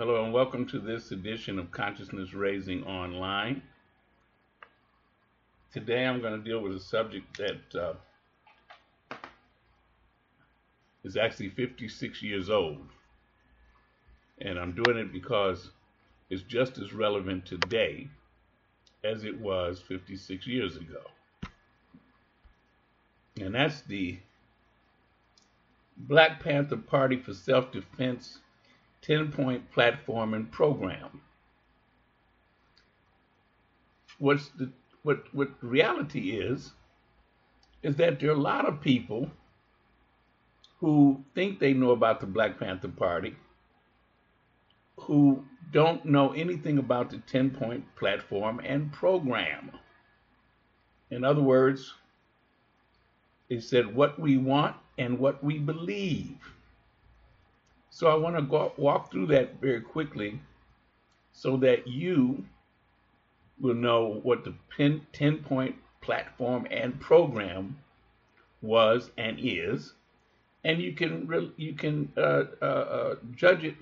Hello and welcome to this edition of Consciousness Raising Online. Today I'm going to deal with a subject that uh, is actually 56 years old. And I'm doing it because it's just as relevant today as it was 56 years ago. And that's the Black Panther Party for Self Defense 10 point platform and program. What's the what what reality is is that there are a lot of people who think they know about the Black Panther Party who don't know anything about the 10 point platform and program. In other words, they said what we want and what we believe. So I want to go, walk through that very quickly so that you will know what the 10 point platform and program was and is, and you can you can uh, uh, uh, judge it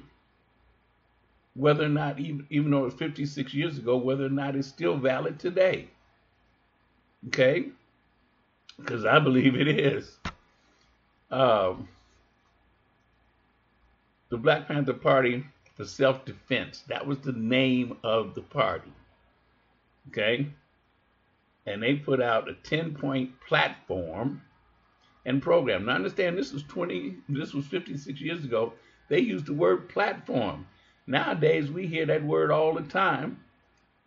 whether or not even even though it's 56 years ago, whether or not it's still valid today. Okay, because I believe it is. Um, the Black Panther Party for Self Defense. That was the name of the party. Okay? And they put out a 10 point platform and program. Now, understand this was 20, this was 56 years ago. They used the word platform. Nowadays, we hear that word all the time.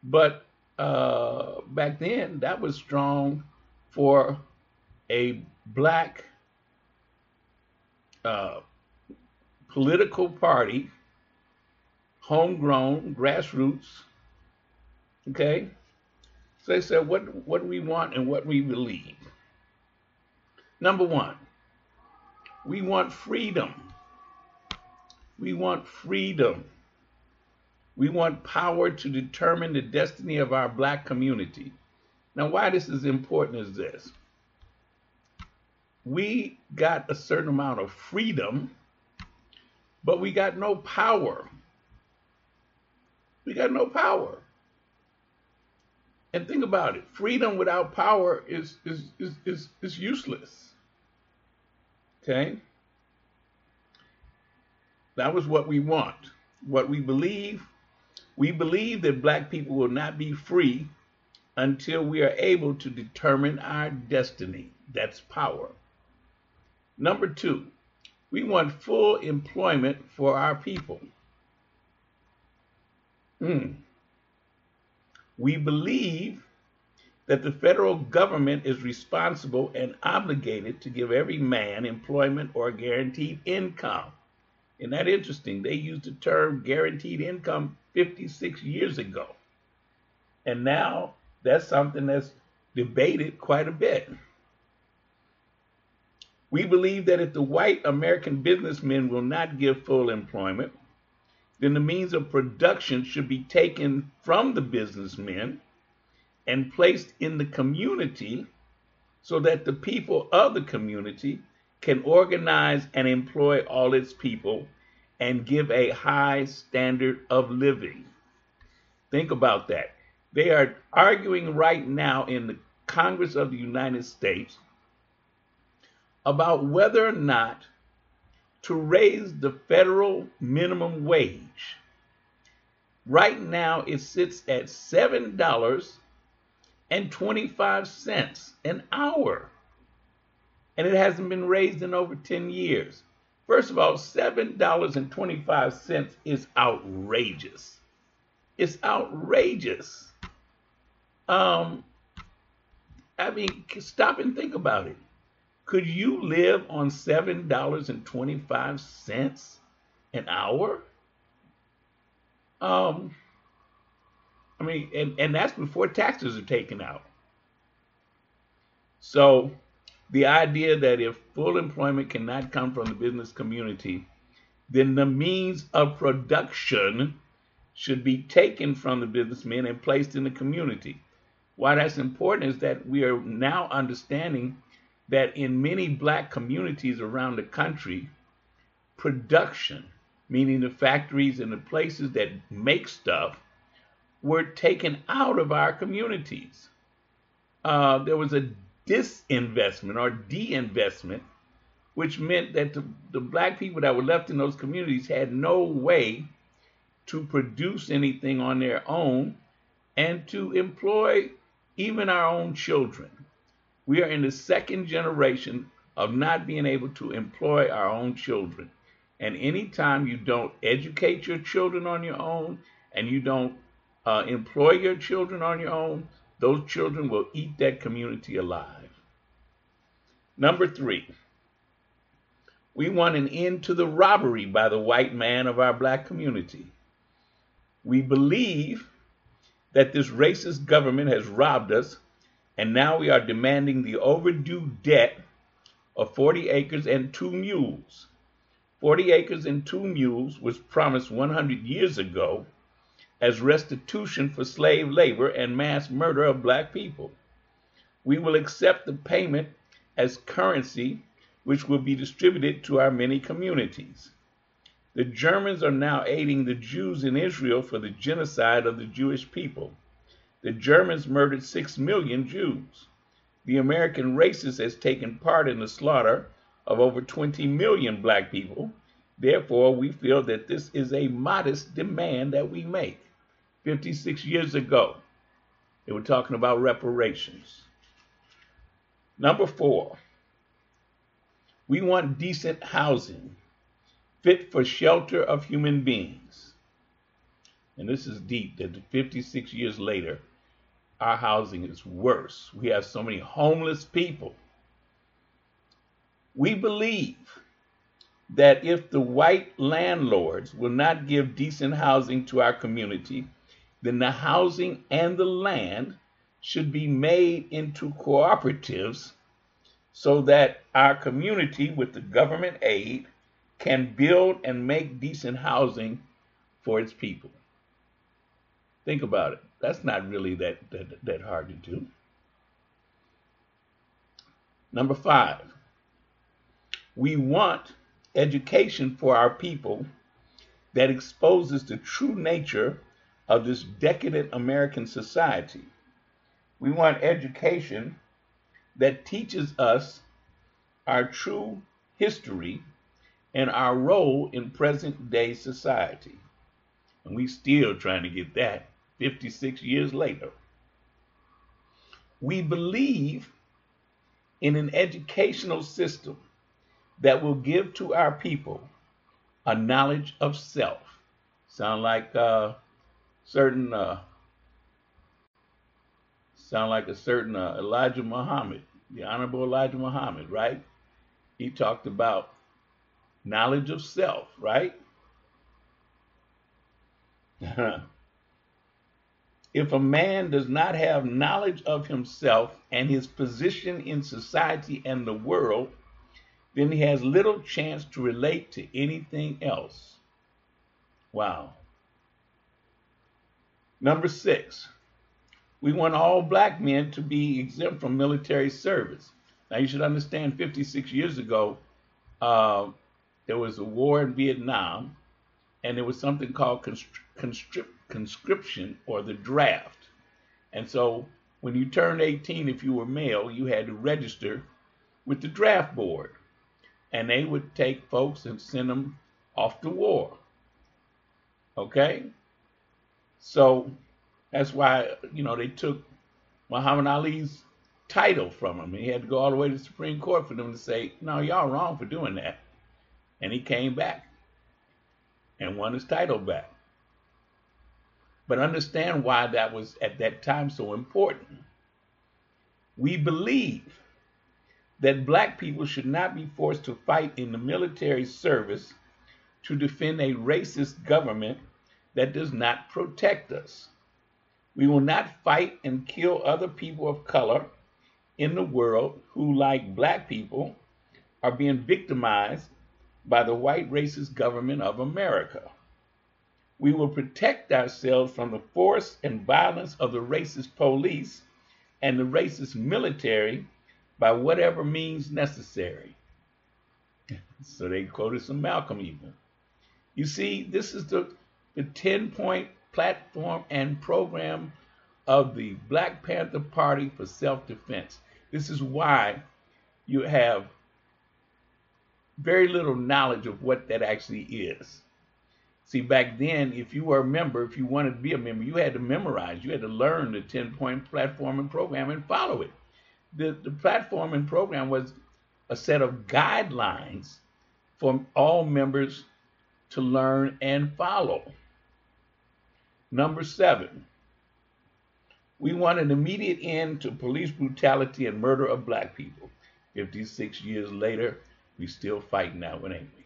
But uh, back then, that was strong for a black uh, political party, homegrown, grassroots. Okay? So they said what, what we want and what we believe. Number one, we want freedom. We want freedom. We want power to determine the destiny of our black community. Now, why this is important is this. We got a certain amount of freedom but we got no power. We got no power. And think about it freedom without power is, is, is, is, is useless. Okay? That was what we want. What we believe, we believe that black people will not be free until we are able to determine our destiny. That's power. Number two, we want full employment for our people. Mm. We believe that the federal government is responsible and obligated to give every man employment or guaranteed income. Isn't that interesting? They used the term guaranteed income 56 years ago. And now that's something that's debated quite a bit. We believe that if the white American businessmen will not give full employment, then the means of production should be taken from the businessmen and placed in the community so that the people of the community can organize and employ all its people and give a high standard of living. Think about that. They are arguing right now in the Congress of the United States about whether or not to raise the federal minimum wage. Right now, it sits at $7.25 an hour, and it hasn't been raised in over 10 years. First of all, $7.25 is outrageous. It's outrageous. Um, I mean, stop and think about it. Could you live on $7.25 an hour? Um, I mean, and, and that's before taxes are taken out. So the idea that if full employment cannot come from the business community, then the means of production should be taken from the businessmen and placed in the community. Why that's important is that we are now understanding that in many black communities around the country, production, meaning the factories and the places that make stuff, were taken out of our communities. Uh, there was a disinvestment or de-investment, which meant that the, the black people that were left in those communities had no way to produce anything on their own and to employ even our own children. We are in the second generation of not being able to employ our own children. And anytime you don't educate your children on your own and you don't uh, employ your children on your own, those children will eat that community alive. Number three, we want an end to the robbery by the white man of our black community. We believe that this racist government has robbed us, and now we are demanding the overdue debt of 40 acres and two mules. 40 acres and two mules was promised 100 years ago as restitution for slave labor and mass murder of black people. We will accept the payment as currency, which will be distributed to our many communities. The Germans are now aiding the Jews in Israel for the genocide of the Jewish people. The Germans murdered six million Jews. The American racist has taken part in the slaughter of over 20 million black people. Therefore, we feel that this is a modest demand that we make. 56 years ago. They were talking about reparations. Number four, we want decent housing fit for shelter of human beings. And this is deep that 56 years later, our housing is worse. We have so many homeless people. We believe that if the white landlords will not give decent housing to our community, then the housing and the land should be made into cooperatives so that our community, with the government aid, can build and make decent housing for its people. Think about it. That's not really that, that, that hard to do. Number five, we want education for our people that exposes the true nature of this decadent American society. We want education that teaches us our true history and our role in present day society. And we still trying to get that 56 years later. We believe in an educational system that will give to our people a knowledge of self. Sound like uh, certain uh, sound like a certain uh, Elijah Muhammad, the Honorable Elijah Muhammad, right? He talked about knowledge of self, right? if a man does not have knowledge of himself and his position in society and the world, then he has little chance to relate to anything else. Wow. Number six, we want all black men to be exempt from military service. Now, you should understand 56 years ago, uh, there was a war in Vietnam, and there was something called conscription or the draft. And so, when you turned 18, if you were male, you had to register with the draft board. And they would take folks and send them off to war. Okay? So that's why, you know, they took Muhammad Ali's title from him. He had to go all the way to the Supreme Court for them to say, no, y'all wrong for doing that. And he came back and won his title back. But understand why that was at that time so important. We believe that black people should not be forced to fight in the military service to defend a racist government that does not protect us. We will not fight and kill other people of color in the world who, like black people, are being victimized by the white racist government of America. We will protect ourselves from the force and violence of the racist police and the racist military by whatever means necessary. so they quoted some Malcolm even. You see, this is the, the 10 point platform and program of the Black Panther Party for self defense. This is why you have very little knowledge of what that actually is. See, back then, if you were a member, if you wanted to be a member, you had to memorize, you had to learn the 10 point platform and program and follow it. The, the platform and program was a set of guidelines for all members to learn and follow. Number seven, we want an immediate end to police brutality and murder of black people. 56 years later, we still fighting that one, ain't we?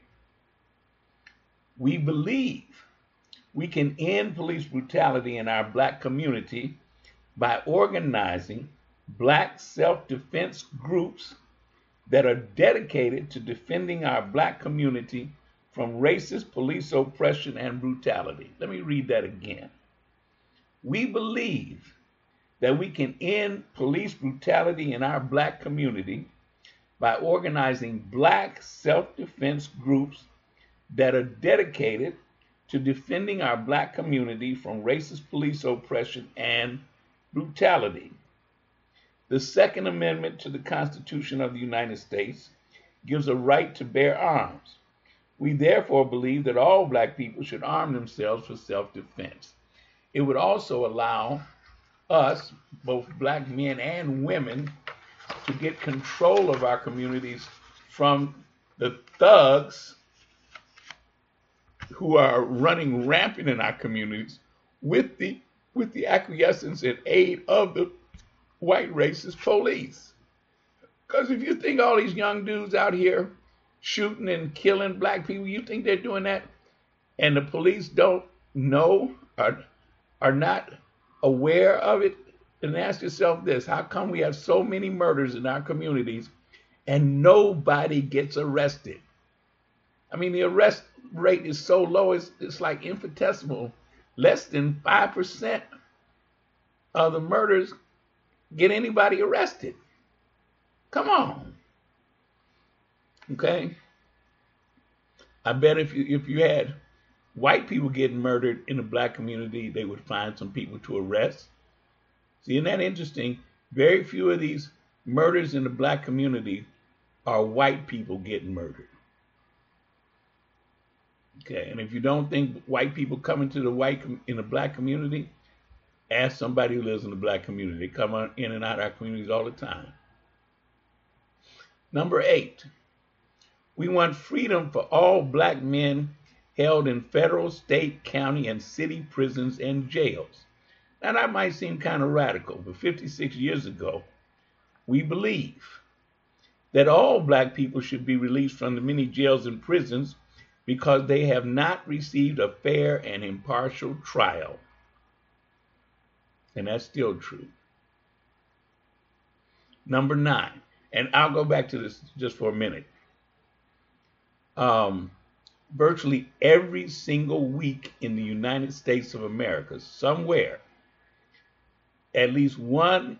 We believe we can end police brutality in our black community by organizing black self-defense groups that are dedicated to defending our black community from racist police oppression and brutality. Let me read that again. We believe that we can end police brutality in our black community by organizing black self defense groups that are dedicated to defending our black community from racist police oppression and brutality. The Second Amendment to the Constitution of the United States gives a right to bear arms. We therefore believe that all black people should arm themselves for self defense. It would also allow us, both black men and women, to get control of our communities from the thugs who are running rampant in our communities with the with the acquiescence and aid of the white racist police. Because if you think all these young dudes out here shooting and killing black people, you think they're doing that, and the police don't know or are not aware of it, then ask yourself this how come we have so many murders in our communities and nobody gets arrested? I mean, the arrest rate is so low, it's, it's like infinitesimal. Less than 5% of the murders get anybody arrested. Come on. Okay? I bet if you if you had white people getting murdered in the black community, they would find some people to arrest. See, isn't that interesting? Very few of these murders in the black community are white people getting murdered. Okay, and if you don't think white people come into the white in the black community, ask somebody who lives in the black community. They come on, in and out of our communities all the time. Number eight, we want freedom for all black men held in federal, state, county, and city prisons and jails. Now, that might seem kind of radical, but 56 years ago, we believe that all black people should be released from the many jails and prisons because they have not received a fair and impartial trial. And that's still true. Number nine, and I'll go back to this just for a minute. Um, virtually every single week in the United States of America, somewhere, at least one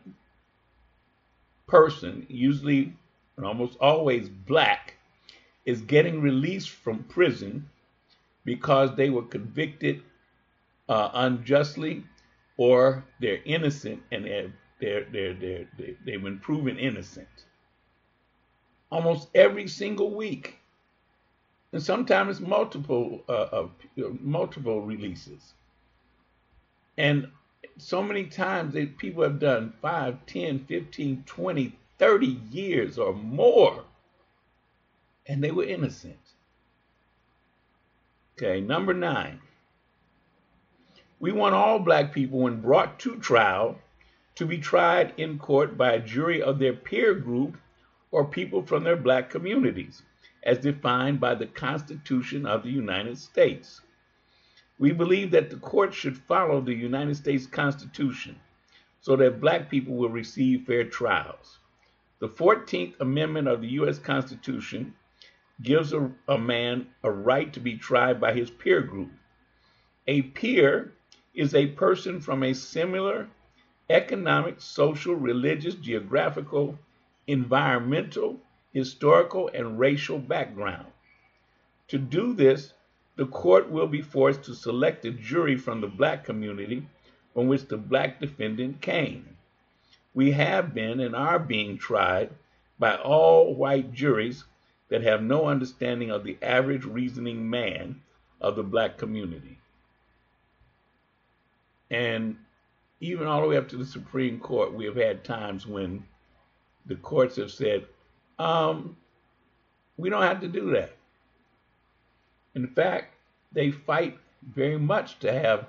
person, usually and almost always black, is getting released from prison because they were convicted uh, unjustly or they're innocent and they're, they're, they're, they're, they've been proven innocent. Almost every single week and sometimes multiple uh, multiple releases. And so many times that people have done 5, 10, 15, 20, 30 years or more, and they were innocent. Okay, number nine. We want all black people, when brought to trial, to be tried in court by a jury of their peer group or people from their black communities as defined by the Constitution of the United States. We believe that the court should follow the United States Constitution so that black people will receive fair trials. The 14th Amendment of the U.S. Constitution gives a, a, man a right to be tried by his peer group. A peer is a person from a similar economic, social, religious, geographical, environmental, historical, and racial background. To do this, the court will be forced to select a jury from the black community from which the black defendant came. We have been and are being tried by all white juries that have no understanding of the average reasoning man of the black community. And even all the way up to the Supreme Court, we have had times when the courts have said, um, we don't have to do that. In fact, they fight very much to have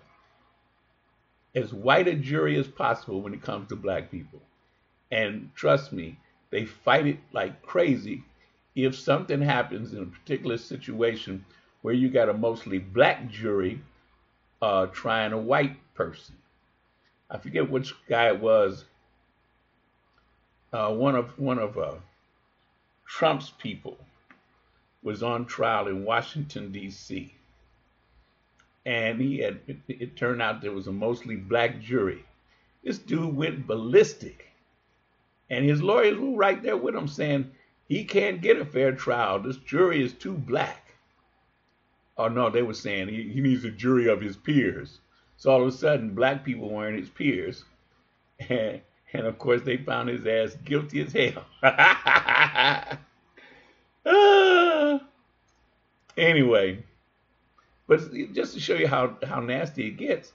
as white a jury as possible when it comes to black people. And trust me, they fight it like crazy if something happens in a particular situation where you got a mostly black jury uh, trying a white person. I forget which guy it was. Uh, one of one of uh, Trump's people was on trial in Washington D.C. and he had it, it turned out there was a mostly black jury. This dude went ballistic, and his lawyers were right there with him saying he can't get a fair trial. This jury is too black. Oh no, they were saying he, he needs a jury of his peers. So all of a sudden, black people weren't his peers, and, and of course they found his ass guilty as hell. anyway, but just to show you how, how nasty it gets,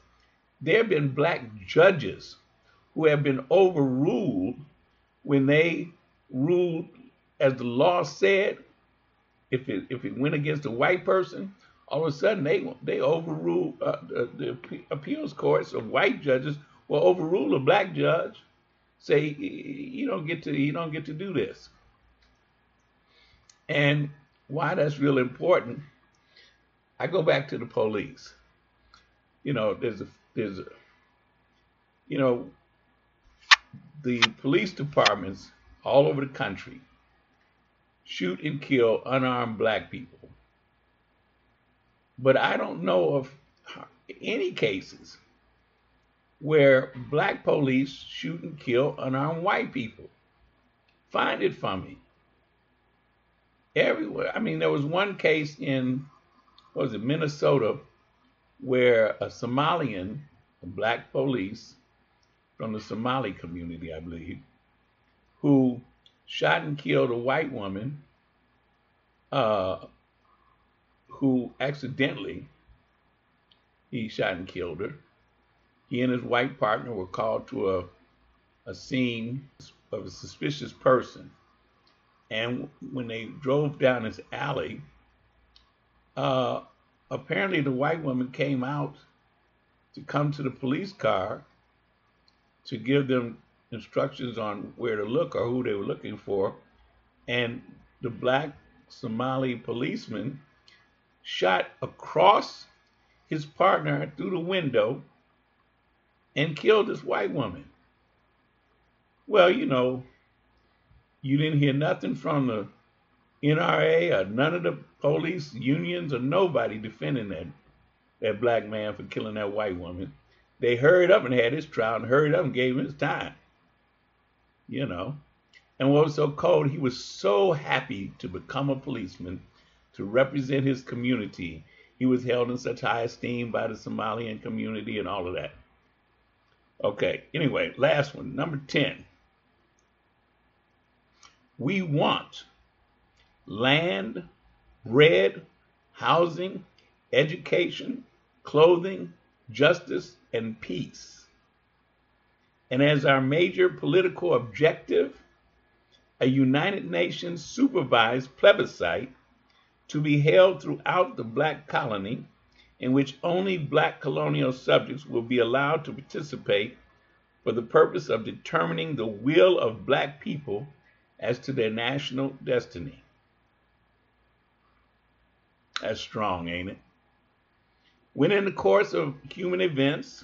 there have been black judges who have been overruled when they ruled as the law said. If it if it went against a white person, all of a sudden they they overrule uh, the, the, appeals courts of white judges will overrule a black judge, say you don't get to you don't get to do this. And why that's real important, I go back to the police. You know, there's a there's a you know the police departments all over the country shoot and kill unarmed black people but I don't know of any cases where black police shoot and kill unarmed white people. Find it for me. Everywhere. I mean, there was one case in, was it, Minnesota, where a Somalian, a black police from the Somali community, I believe, who shot and killed a white woman uh, who accidentally he shot and killed her. He and his white partner were called to a, a scene of a suspicious person. And when they drove down this alley, uh, apparently the white woman came out to come to the police car to give them instructions on where to look or who they were looking for. And the black Somali policeman shot across his partner through the window and killed this white woman. Well, you know, you didn't hear nothing from the NRA or none of the police unions or nobody defending that that black man for killing that white woman. They hurried up and had his trial and hurried up and gave him his time. You know. And what was so cold, he was so happy to become a policeman to represent his community. He was held in such high esteem by the Somalian community and all of that. Okay, anyway, last one, number 10. We want land, bread, housing, education, clothing, justice, and peace. And as our major political objective, a United Nations supervised plebiscite to be held throughout the black colony in which only black colonial subjects will be allowed to participate for the purpose of determining the will of black people as to their national destiny. That's strong, ain't it? When in the course of human events,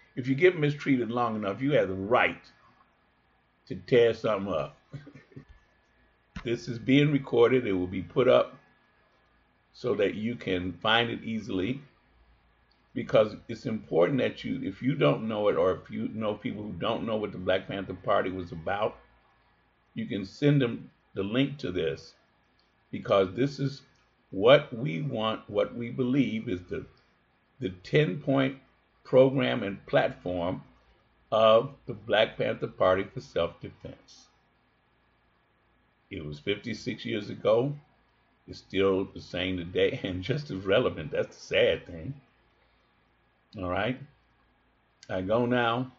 if you get mistreated long enough, you have the right to tear something up. this is being recorded. It will be put up so that you can find it easily because it's important that you, if you don't know it or if you know people who don't know what the Black Panther Party was about, you can send them the link to this because this is what we want, what we believe is the the 10 point program and platform of the Black Panther Party for self defense. It was 56 years ago. It's still the same today and just as relevant. That's the sad thing. All right. I go now.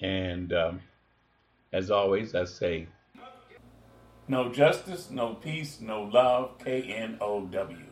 And um, as always, I say no justice, no peace, no love. K N O W.